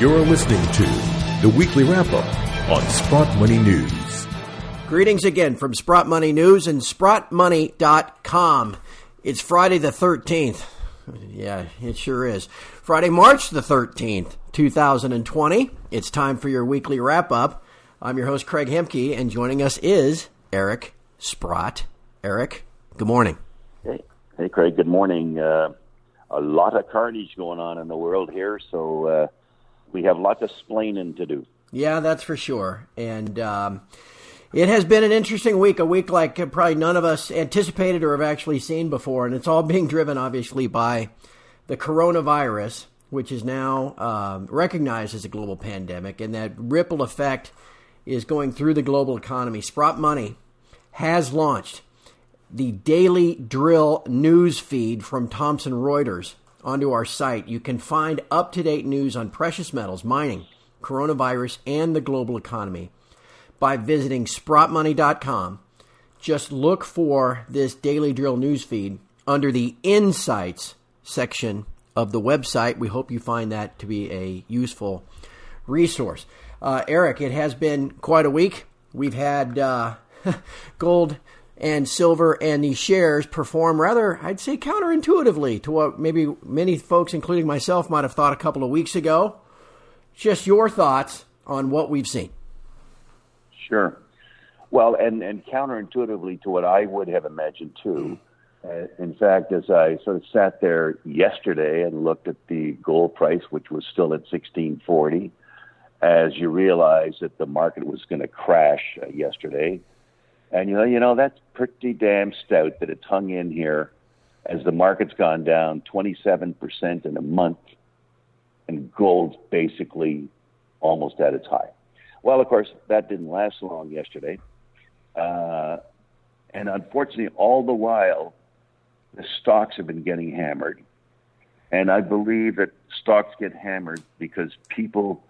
You're listening to the weekly wrap up on Sprott Money News. Greetings again from Sprott Money News and SprottMoney.com. It's Friday the 13th. Yeah, it sure is. Friday, March the 13th, 2020. It's time for your weekly wrap up. I'm your host, Craig Hemke, and joining us is Eric Sprott. Eric, good morning. Hey, hey Craig, good morning. Uh, a lot of carnage going on in the world here, so uh, we have lots of splaining to do. Yeah, that's for sure. And um, it has been an interesting week, a week like probably none of us anticipated or have actually seen before. And it's all being driven, obviously, by the coronavirus, which is now um, recognized as a global pandemic. And that ripple effect is going through the global economy. Sprott Money has launched the daily drill news feed from Thomson Reuters onto our site. You can find up to date news on precious metals, mining, coronavirus, and the global economy by visiting sprottmoney.com. Just look for this daily drill news feed under the insights section of the website. We hope you find that to be a useful resource. Uh, Eric, it has been quite a week. We've had uh, gold and silver and the shares perform rather, I'd say, counterintuitively to what maybe many folks, including myself, might have thought a couple of weeks ago. Just your thoughts on what we've seen. Sure. Well, and, and counterintuitively to what I would have imagined too. Uh, in fact, as I sort of sat there yesterday and looked at the gold price, which was still at 1640, as you realize that the market was going to crash uh, yesterday, and you know, you know that's pretty damn stout that it's hung in here as the market's gone down 27% in a month, and gold's basically almost at its high. Well, of course, that didn't last long yesterday. Uh, and unfortunately, all the while, the stocks have been getting hammered. And I believe that stocks get hammered because people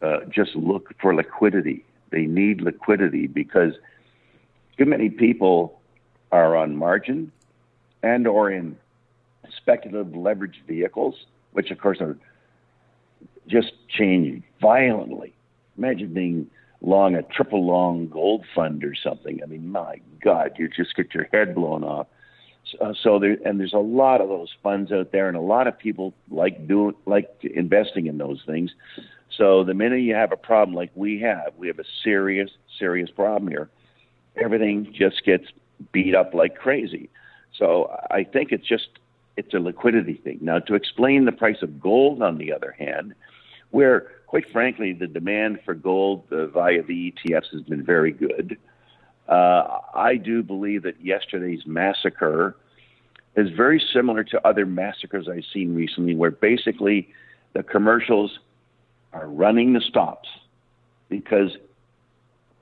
uh, just look for liquidity. They need liquidity because too many people are on margin and or in speculative leveraged vehicles, which of course are just changing violently. Imagine being long a triple long gold fund or something. I mean, my God, you just get your head blown off. So, so there, and there's a lot of those funds out there, and a lot of people like doing like investing in those things. So the minute you have a problem like we have, we have a serious, serious problem here everything just gets beat up like crazy. So I think it's just it's a liquidity thing. Now to explain the price of gold on the other hand, where quite frankly the demand for gold uh, via the ETFs has been very good. Uh, I do believe that yesterday's massacre is very similar to other massacres I've seen recently, where basically the commercials are running the stops because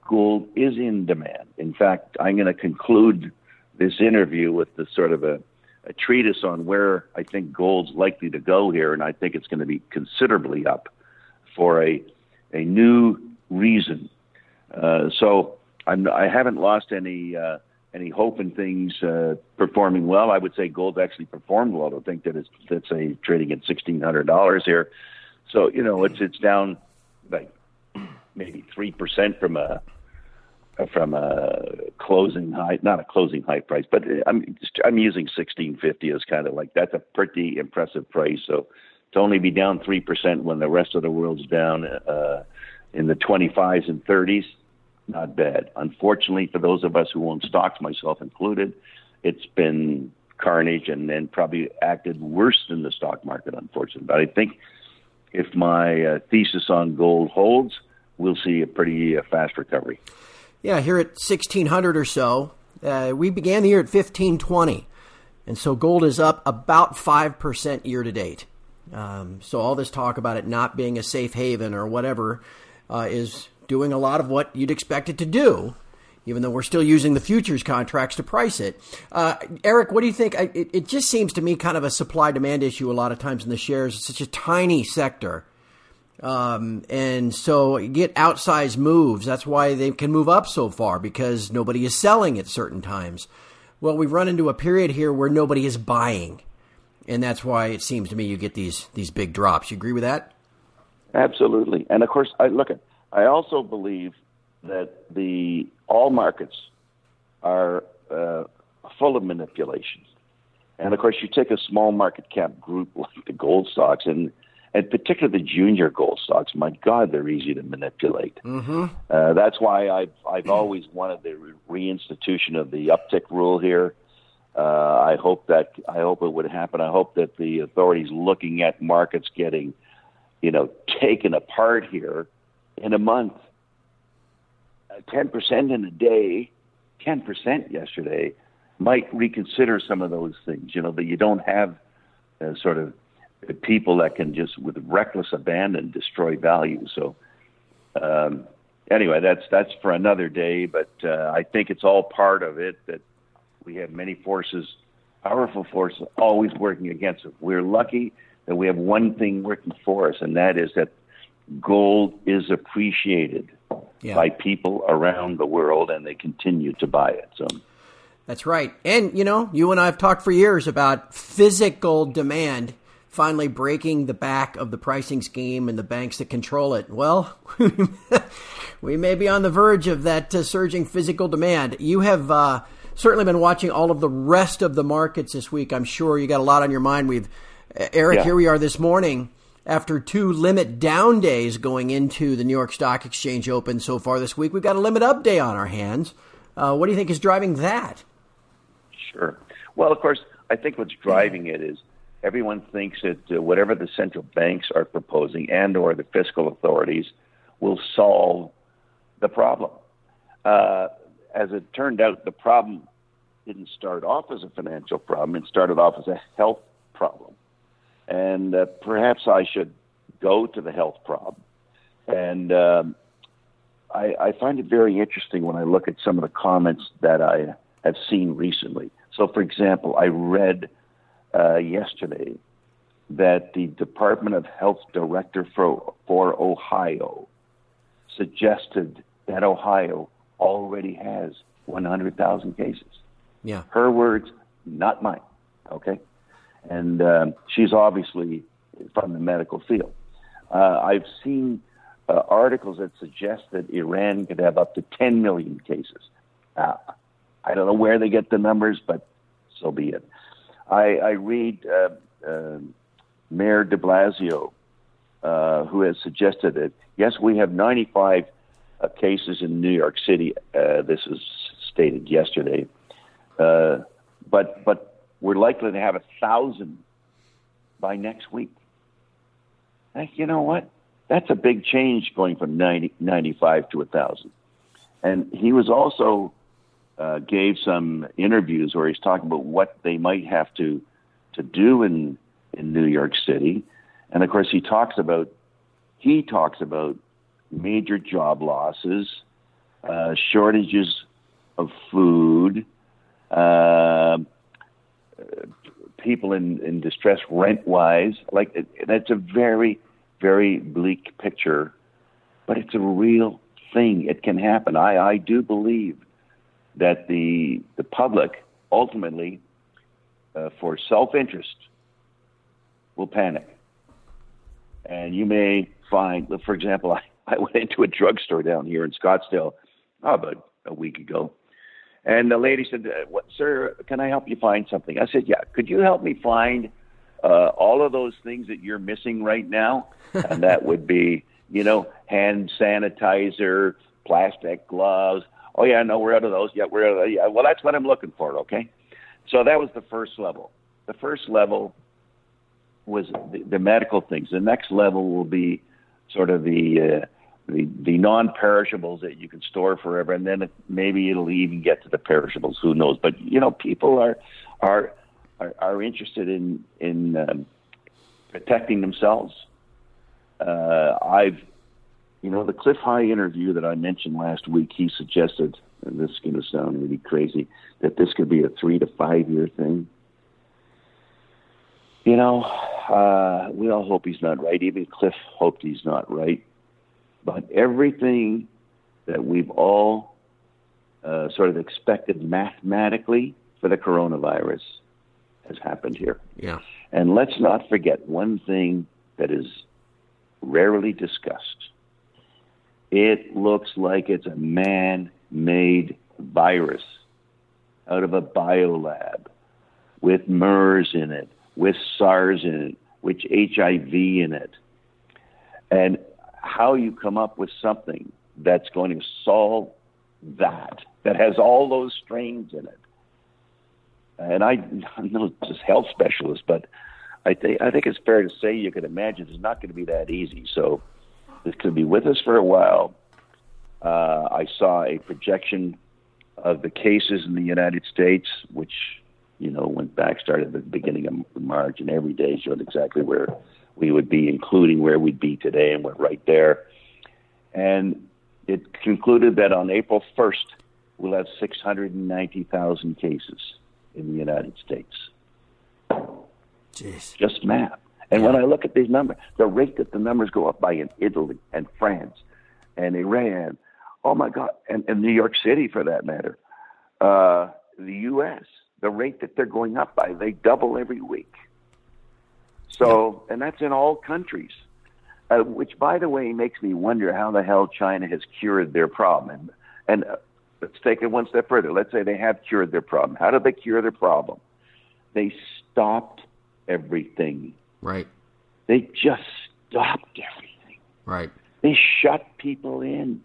gold is in demand. In fact, I'm going to conclude this interview with the sort of a, a treatise on where I think gold's likely to go here, and I think it's going to be considerably up for a a new reason. Uh, so I'm, I haven't lost any uh, any hope in things uh, performing well. I would say gold actually performed well. I think that it's let's say trading at sixteen hundred dollars here. So you know it's it's down like maybe three percent from a from a closing high, not a closing high price, but I'm I'm using 1650 as kind of like that's a pretty impressive price. So to only be down three percent when the rest of the world's down uh, in the 25s and 30s, not bad. Unfortunately, for those of us who own stocks, myself included, it's been carnage and then probably acted worse than the stock market, unfortunately. But I think if my uh, thesis on gold holds, we'll see a pretty uh, fast recovery. Yeah, here at 1600 or so, uh, we began the year at 1520. And so gold is up about 5% year to date. Um, so all this talk about it not being a safe haven or whatever uh, is doing a lot of what you'd expect it to do, even though we're still using the futures contracts to price it. Uh, Eric, what do you think? it, it, just seems to me kind of a supply demand issue a lot of times in the shares. It's such a tiny sector um, and so you get outsized moves. That's why they can move up so far because nobody is selling at certain times. Well, we've run into a period here where nobody is buying, and that's why it seems to me you get these these big drops. You agree with that? Absolutely, and of course, I look at. I also believe that the all markets are uh, full of manipulations, and of course, you take a small market cap group like the gold stocks, and and particularly the junior gold stocks. My God, they're easy to manipulate. Mm-hmm. Uh, that's why I've I've always wanted the reinstitution of the uptick rule here. Uh, I hope that I hope it would happen. I hope that the authorities looking at markets getting, you know, taken apart here in a month. Uh, ten percent in a day, ten percent yesterday, might reconsider some of those things. You know that you don't have uh, sort of people that can just with reckless abandon destroy value. So um, anyway, that's that's for another day. But uh, I think it's all part of it that we have many forces, powerful forces, always working against us. We're lucky that we have one thing working for us, and that is that gold is appreciated yeah. by people around the world, and they continue to buy it. So. That's right. And, you know, you and I have talked for years about physical demand finally breaking the back of the pricing scheme and the banks that control it. Well, we may be on the verge of that uh, surging physical demand. You have uh, certainly been watching all of the rest of the markets this week. I'm sure you got a lot on your mind. We've Eric, yeah. here we are this morning after two limit down days going into the New York Stock Exchange Open so far this week. We've got a limit up day on our hands. Uh, what do you think is driving that? Sure. Well, of course, I think what's driving it is everyone thinks that uh, whatever the central banks are proposing and or the fiscal authorities will solve the problem. Uh, as it turned out, the problem didn't start off as a financial problem. It started off as a health problem. And uh, perhaps I should go to the health problem. And um, I, I find it very interesting when I look at some of the comments that I have seen recently. So, for example, I read uh, yesterday that the Department of Health director for, for Ohio suggested that Ohio already has 100,000 cases. Yeah. Her words, not mine. Okay. And um, she's obviously from the medical field. Uh, I've seen uh, articles that suggest that Iran could have up to 10 million cases. Uh, I don't know where they get the numbers, but so be it. I, I read uh, uh, Mayor de Blasio, uh, who has suggested that, yes, we have 95 uh, cases in New York City. Uh, this is stated yesterday. Uh, but, but we're likely to have a thousand by next week. you know what? That's a big change going from 90, 95 to a thousand. And he was also uh, gave some interviews where he's talking about what they might have to to do in in New York City, and of course he talks about he talks about major job losses, uh, shortages of food, uh, people in, in distress rent wise. Like that's a very very bleak picture, but it's a real thing. It can happen. I I do believe that the the public ultimately, uh, for self interest, will panic. And you may find, for example, I, I went into a drugstore down here in Scottsdale oh, about a week ago, and the lady said, uh, "What, sir? Can I help you find something?" I said, "Yeah. Could you help me find uh, all of those things that you're missing right now?" and that would be, you know, hand sanitizer, plastic gloves, Oh yeah, no, we're out of those. Yeah, we're out of that. Yeah, well, that's what I'm looking for. Okay, so that was the first level. The first level was the, the medical things. The next level will be sort of the uh, the, the non-perishables that you can store forever, and then it, maybe it'll even get to the perishables. Who knows? But you know, people are are are, are interested in in um, protecting themselves. Uh, I've you know, the Cliff High interview that I mentioned last week, he suggested, and this is going to sound really crazy, that this could be a three to five year thing. You know, uh, we all hope he's not right. Even Cliff hoped he's not right. But everything that we've all uh, sort of expected mathematically for the coronavirus has happened here. Yeah. And let's not forget one thing that is rarely discussed. It looks like it's a man made virus out of a biolab with MERS in it, with SARS in it, with HIV in it. And how you come up with something that's going to solve that, that has all those strains in it. And I, I'm not just health specialist, but I think I think it's fair to say you can imagine it's not going to be that easy. So this could be with us for a while. Uh, I saw a projection of the cases in the United States, which you know went back started at the beginning of March, and every day showed exactly where we would be, including where we'd be today, and we're right there. And it concluded that on April 1st, we'll have 690,000 cases in the United States. Jeez. Just math. And when I look at these numbers, the rate that the numbers go up by in Italy and France and Iran, oh my God, and, and New York City for that matter, uh, the U.S., the rate that they're going up by, they double every week. So, and that's in all countries, uh, which, by the way, makes me wonder how the hell China has cured their problem. And, and uh, let's take it one step further. Let's say they have cured their problem. How did they cure their problem? They stopped everything. Right. They just stopped everything. Right. They shut people in.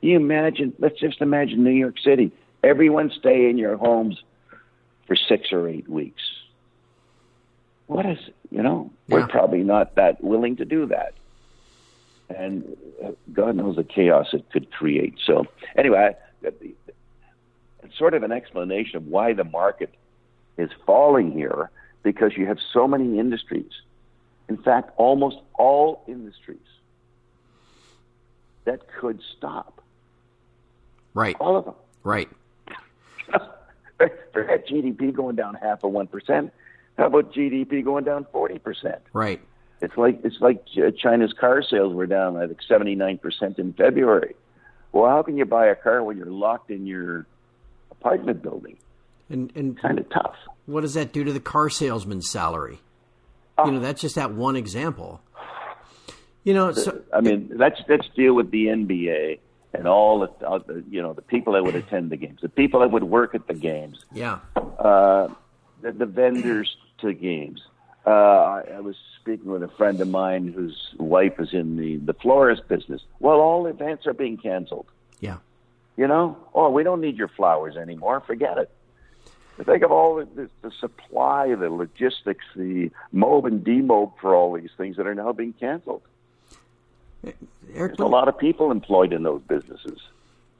You imagine, let's just imagine New York City. Everyone stay in your homes for six or eight weeks. What is, you know, Yeah. we're probably not that willing to do that. And uh, God knows the chaos it could create. So, anyway, it's sort of an explanation of why the market is falling here because you have so many industries. In fact, almost all industries that could stop. Right. All of them. Right. Forget GDP going down half of one percent. How about GDP going down forty percent? Right. It's like it's like China's car sales were down, I think, seventy nine percent in February. Well, how can you buy a car when you're locked in your apartment building? And and Kind of tough. what does that do to the car salesman's salary? You know, that's just that one example. You know, so I mean, let's let's deal with the NBA and all the, all the you know the people that would attend the games, the people that would work at the games, yeah. uh, the, the vendors to games. Uh, I, I was speaking with a friend of mine whose wife is in the the florist business. Well, all events are being canceled. Yeah. You know, oh, we don't need your flowers anymore. Forget it. Think of all the, the, the supply, the logistics, the mob and demob for all these things that are now being canceled. Eric, There's a lot of people employed in those businesses.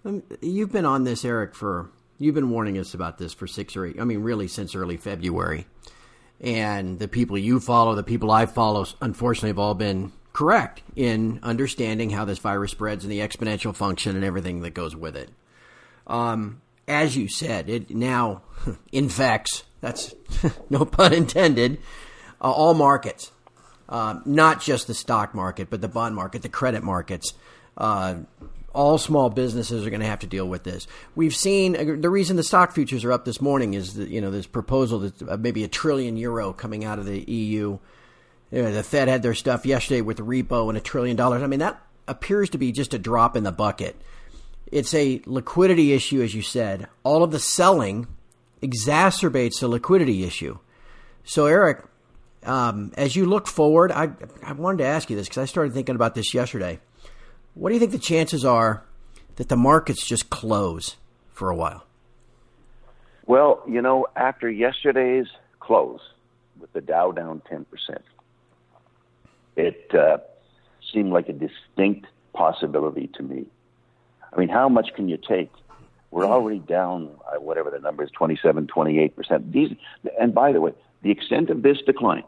Um, You've been on this, Eric, for you've been warning us about this for six or eight. I mean, really since early February. And the people you follow, the people I follow, unfortunately, have all been correct in understanding how this virus spreads and the exponential function and everything that goes with it. Um, as you said, it now infects. That's no pun intended. Uh, all markets uh, not just the stock market, but the bond market, the credit markets. Uh, all small businesses are going to have to deal with this. We've seen uh, the reason the stock futures are up this morning is that you know this proposal that uh, maybe a trillion euro coming out of the EU. You know, the Fed had their stuff yesterday with the repo and a trillion dollars. I mean that appears to be just a drop in the bucket. It's a liquidity issue, as you said. All of the selling exacerbates the liquidity issue. So, Eric, um, as you look forward, I, I wanted to ask you this because I started thinking about this yesterday. What do you think the chances are that the markets just close for a while? Well, you know, after yesterday's close with the Dow down 10%, it uh, seemed like a distinct possibility to me. I mean, how much can you take? We're already down, uh, whatever the number is, 27, 28%. These, and by the way, the extent of this decline,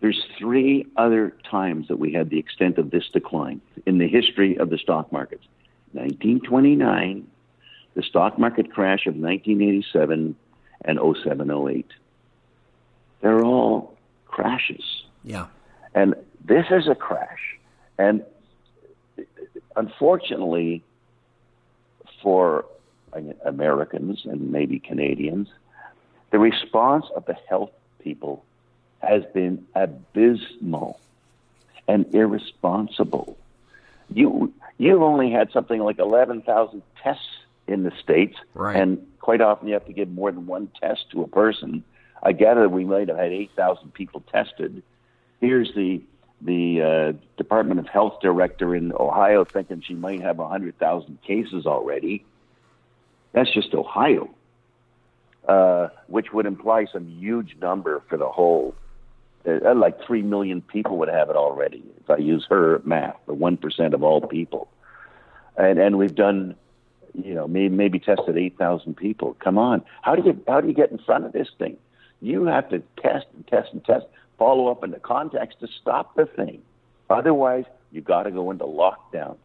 there's three other times that we had the extent of this decline in the history of the stock markets. 1929, the stock market crash of 1987, and 07, 08. They're all crashes. Yeah. And this is a crash. And unfortunately, for Americans and maybe Canadians, the response of the health people has been abysmal. and irresponsible. You you've only had something like eleven thousand tests in the states, right. and quite often you have to give more than one test to a person. I gather we might have had eight thousand people tested. Here's the the uh, Department of Health director in Ohio thinking she might have 100,000 cases already. That's just Ohio, uh, which would imply some huge number for the whole. Uh, like 3 million people would have it already if I use her math, the 1% of all people. And, and we've done, you know, maybe, maybe tested 8,000 people. Come on. How do you, how do you get in front of this thing? You have to test and test and test follow up in the context to stop the thing. Otherwise, you got to go into lockdown.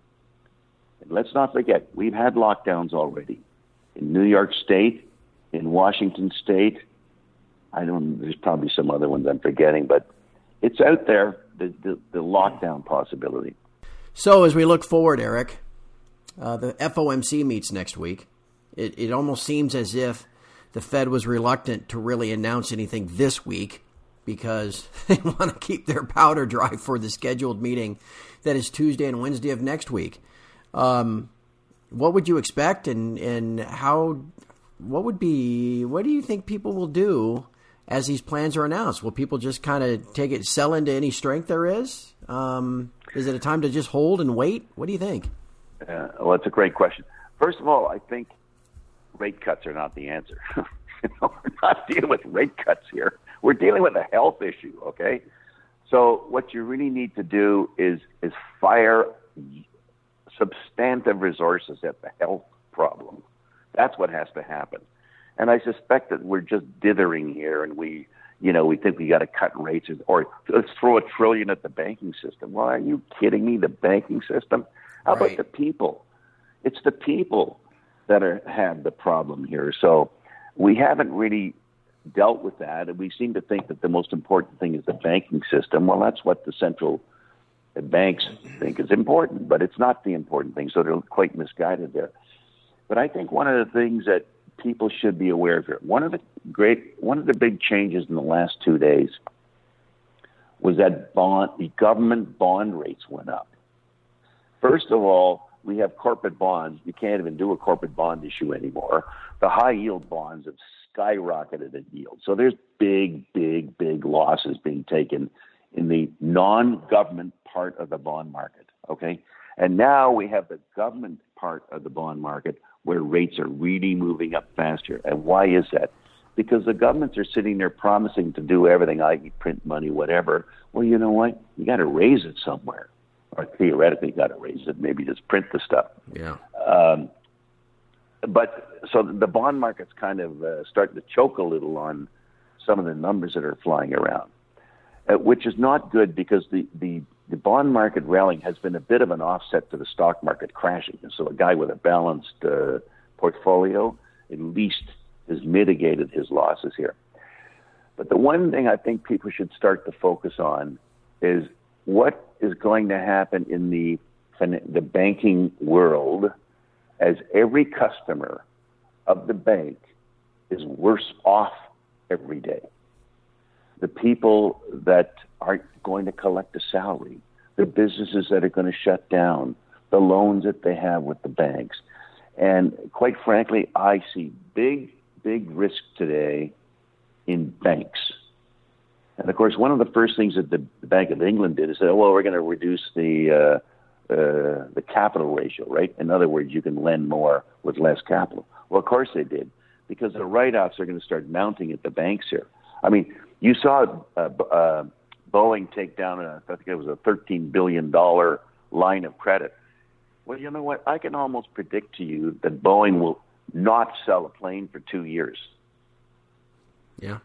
And let's not forget, we've had lockdowns already in New York State, in Washington State. I don't. There's probably some other ones I'm forgetting, but it's out there. The the, the lockdown possibility. So as we look forward, Eric, uh, the FOMC meets next week. It, it almost seems as if the Fed was reluctant to really announce anything this week because they want to keep their powder dry for the scheduled meeting that is Tuesday and Wednesday of next week. Um, what would you expect, and and how? What would be? What do you think people will do as these plans are announced? Will people just kind of take it, sell into any strength there is? Um, is it a time to just hold and wait? What do you think? Uh, well, it's a great question. First of all, I think rate cuts are not the answer. you know, we're not dealing with rate cuts here. We're dealing with a health issue, okay? So what you really need to do is is fire substantive resources at the health problem. That's what has to happen. And I suspect that we're just dithering here and we you know, we think we got to cut rates or let's throw a trillion at the banking system. Well, are you kidding me? The banking system? How right. about the people? It's the people that are have the problem here. So we haven't really dealt with that, and we seem to think that the most important thing is the banking system. Well, that's what the central banks think is important, but it's not the important thing. So they're quite misguided there. But I think one of the things that people should be aware of here, one of the great, one of the big changes in the last two days was that bond, the government bond rates went up. First of all, we have corporate bonds. You can't even do a corporate bond issue anymore. The high yield bonds have skyrocketed in yield. So there's big, big, big losses being taken in the non-government part of the bond market. Okay, and now we have the government part of the bond market where rates are really moving up faster. And why is that? Because the governments are sitting there promising to do everything, i.e., print money, whatever. Well, you know what? You got to raise it somewhere, or theoretically, you got to raise it. Maybe just print the stuff. Yeah. Um, but so the bond market's kind of uh, starting to choke a little on some of the numbers that are flying around, uh, which is not good because the, the, the bond market rallying has been a bit of an offset to the stock market crashing. And so a guy with a balanced uh, portfolio at least has mitigated his losses here. But the one thing I think people should start to focus on is what is going to happen in the the banking world as every customer of the bank is worse off every day. The people that aren't going to collect a salary, the businesses that are going to shut down, the loans that they have with the banks. And quite frankly, I see big, big risk today in banks. And of course, one of the first things that the Bank of England did is oh, well, we're going to reduce the uh, uh, the capital ratio, right? In other words, you can lend more with less capital. Well, of course they did, because the write-offs are going to start mounting at the banks here. I mean, you saw uh, uh, Boeing take down, a, I think it was a $13 billion line of credit. Well, you know what? I can almost predict to you that Boeing will not sell a plane for two years. Yeah.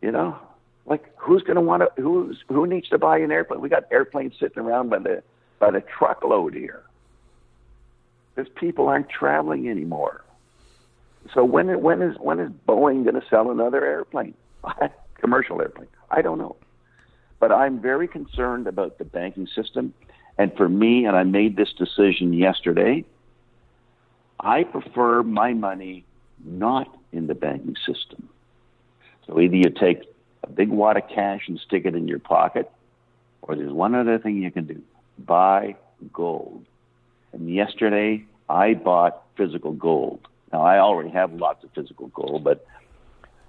You know, like who's going to want to? Who's who needs to buy an airplane? We got airplanes sitting around by the by the truckload here. Because people aren't traveling anymore. So when when is when is Boeing going to sell another airplane, commercial airplane? I don't know, but I'm very concerned about the banking system. And for me, and I made this decision yesterday. I prefer my money not in the banking system. So either you take a big wad of cash and stick it in your pocket, or there's one other thing you can do buy gold. And yesterday, I bought physical gold. Now, I already have lots of physical gold, but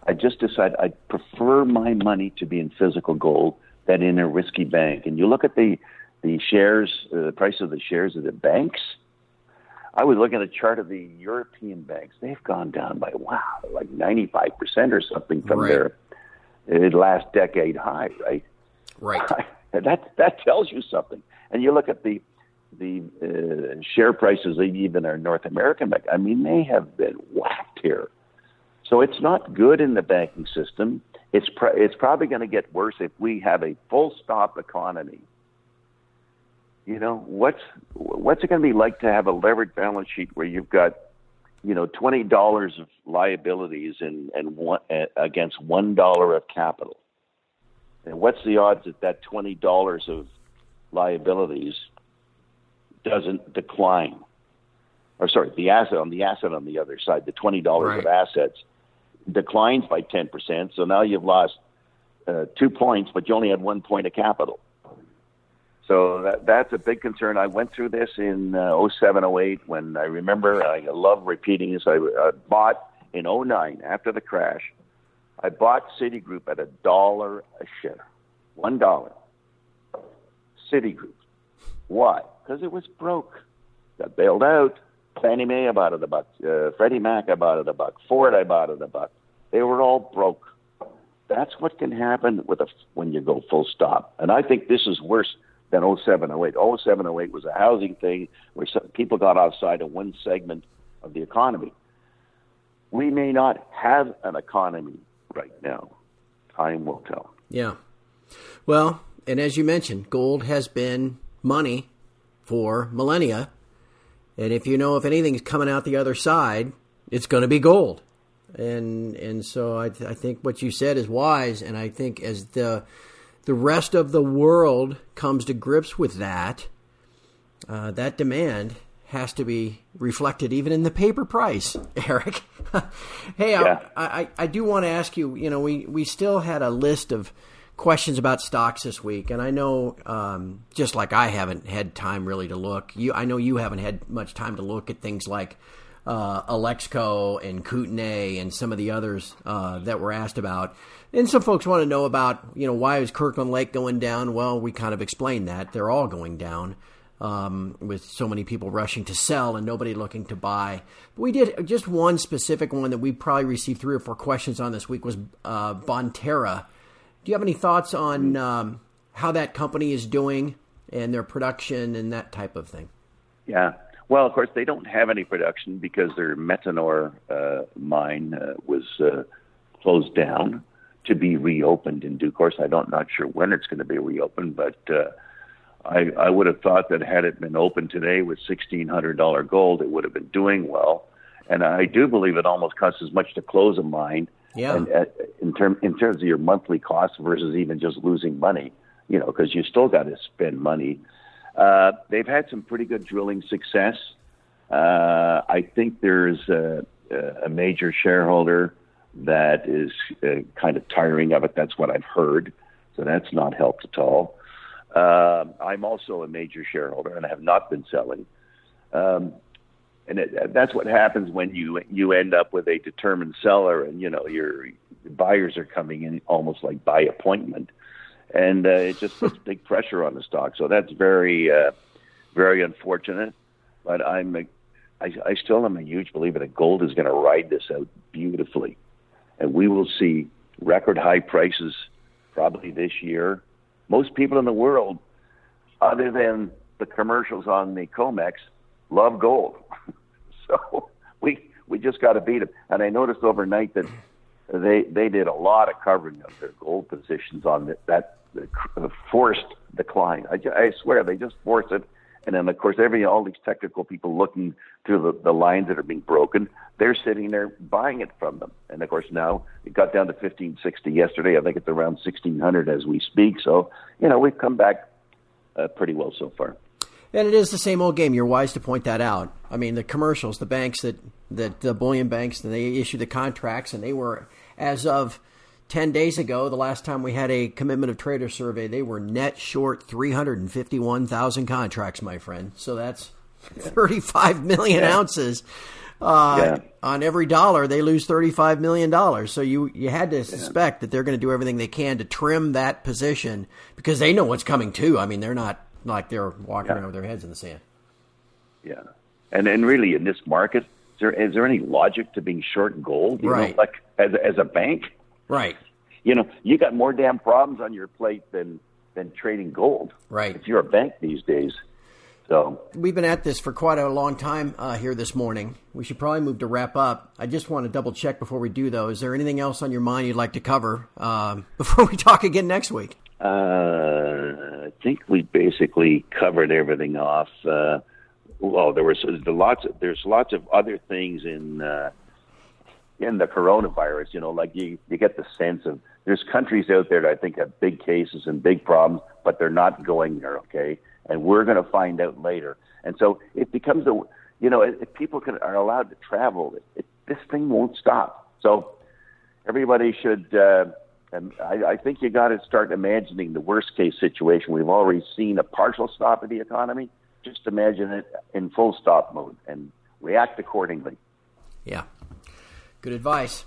I just decided I prefer my money to be in physical gold than in a risky bank. And you look at the the shares, uh, the price of the shares of the banks. I was looking at a chart of the European banks. They've gone down by wow, like ninety five percent or something from right. their uh, last decade high, right? Right. that that tells you something. And you look at the the uh, share prices even our North American bank. I mean, they have been whacked here. So it's not good in the banking system. It's it's probably going to get worse if we have a full stop economy. You know what's what's it going to be like to have a leveraged balance sheet where you've got you know twenty dollars of liabilities and and one, uh, against one dollar of capital. And what's the odds that that twenty dollars of liabilities doesn't decline? Or sorry, the asset on the asset on the other side, the twenty dollars right. of assets declines by 10%. So now you've lost uh, two points, but you only had one point of capital. So that, that's a big concern. I went through this in uh, 07, 08 when I remember, I love repeating this. I uh, bought in 09 after the crash. I bought Citigroup at a dollar a share, one dollar. Citigroup. Why? Because it was broke. Got bailed out. Fannie Mae I bought it a buck. Uh, Freddie Mac I bought it a buck. Ford I bought it a buck. They were all broke. That's what can happen with a when you go full stop. And I think this is worse than 07, 08. 07, 08 was a housing thing where some, people got outside of one segment of the economy. We may not have an economy right now. Time will tell. Yeah. Well, and as you mentioned, gold has been money for millennia. And if you know if anything's coming out the other side, it's going to be gold and and so I, I think what you said is wise, and I think as the the rest of the world comes to grips with that, uh, that demand has to be reflected even in the paper price, Eric. hey, yeah. I, I, I do want to ask you. You know, we we still had a list of questions about stocks this week, and I know um, just like I haven't had time really to look. You, I know you haven't had much time to look at things like uh, Alexco and Kootenay and some of the others uh, that were asked about. And some folks want to know about, you know, why is Kirkland Lake going down? Well, we kind of explained that. They're all going down um, with so many people rushing to sell and nobody looking to buy. But we did just one specific one that we probably received three or four questions on this week was uh, Bonterra. Do you have any thoughts on um, how that company is doing and their production and that type of thing? Yeah. Well, of course, they don't have any production because their Metanor uh, mine uh, was uh, closed down to be reopened in due course. I don't not sure when it's going to be reopened, but uh, I, I would have thought that had it been open today with sixteen hundred dollar gold, it would have been doing well. And I do believe it almost costs as much to close a mine. Yeah. And, uh, in term in terms of your monthly costs versus even just losing money, you know, because you still got to spend money uh, they've had some pretty good drilling success. Uh, I think there's a, a, major shareholder that is uh, kind of tiring of it. That's what I've heard. So that's not helped at all. Uh, I'm also a major shareholder and I have not been selling. Um, and it, that's what happens when you you end up with a determined seller, and you know your buyers are coming in almost like by appointment and uh, it just puts big pressure on the stock. So that's very, uh, very unfortunate. But I'm, a, I, I still am a huge believer that gold is going to ride this out beautifully, and we will see record high prices probably this year. Most people in the world, other than the commercials on the Comex, love gold. so we we just got to beat them. And I noticed overnight that they they did a lot of covering of their gold positions on that, that the forced decline. I, I swear they just forced it. And then, of course, every all these technical people looking through the, the lines that are being broken, they're sitting there buying it from them. And of course, now it got down to 1560 yesterday. I think it's around 1600 as we speak. So, you know, we've come back uh, pretty well so far. And it is the same old game. You're wise to point that out. I mean, the commercials, the banks that, that the bullion banks, and they issue the contracts, and they were, as of 10 days ago, the last time we had a commitment of trader survey, they were net short 351,000 contracts, my friend. So that's 35 million yeah. ounces. Uh, yeah. On every dollar, they lose $35 million. So you, you had to suspect yeah. that they're going to do everything they can to trim that position because they know what's coming too. I mean, they're not like they're walking around with their heads in the sand. Yeah. And, and really, in this market, is there, is there any logic to being short gold? You right. Know, like as, as a bank? Right. You know, you got more damn problems on your plate than than trading gold. Right. If you're a bank these days. So we've been at this for quite a long time uh, here this morning. We should probably move to wrap up. I just want to double check before we do though. Is there anything else on your mind you'd like to cover um, before we talk again next week? Uh, I think we basically covered everything off. Uh, well, there was lots. Of, there's lots of other things in uh, in the coronavirus. You know, like you you get the sense of there's countries out there that I think have big cases and big problems, but they're not going there. Okay, and we're going to find out later. And so it becomes a you know if people can, are allowed to travel, it, it, this thing won't stop. So everybody should. Uh, and I, I think you got to start imagining the worst case situation. We've already seen a partial stop of the economy. Just imagine it in full stop mode and react accordingly. Yeah. Good advice.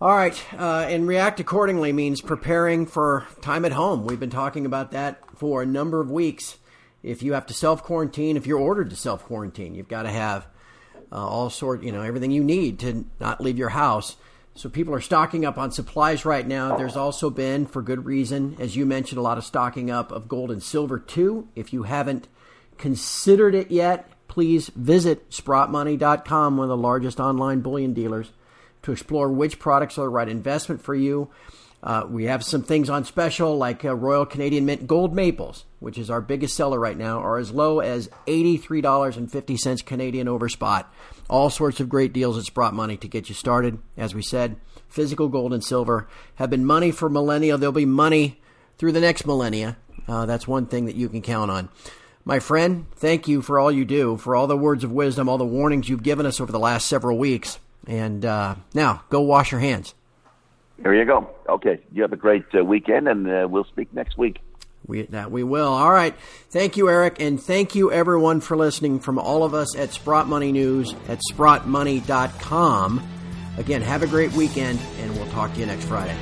All right, uh, and react accordingly means preparing for time at home. We've been talking about that for a number of weeks. If you have to self quarantine, if you're ordered to self quarantine, you've got to have uh, all sort, you know, everything you need to not leave your house. So people are stocking up on supplies right now. There's also been, for good reason, as you mentioned, a lot of stocking up of gold and silver too. If you haven't considered it yet, please visit sprottmoney.com, one of the largest online bullion dealers to explore which products are the right investment for you. Uh, we have some things on special like uh, Royal Canadian Mint Gold Maples, which is our biggest seller right now, are as low as $83.50 Canadian over spot. All sorts of great deals at Sprott Money to get you started. As we said, physical gold and silver have been money for millennia. They'll be money through the next millennia. Uh, that's one thing that you can count on. My friend, thank you for all you do, for all the words of wisdom, all the warnings you've given us over the last several weeks. And uh, now, go wash your hands. There you go. Okay. You have a great uh, weekend, and uh, we'll speak next week. We, that we will. All right. Thank you, Eric. And thank you, everyone, for listening from all of us at Sprott Money News at sprottmoney.com. Again, have a great weekend, and we'll talk to you next Friday.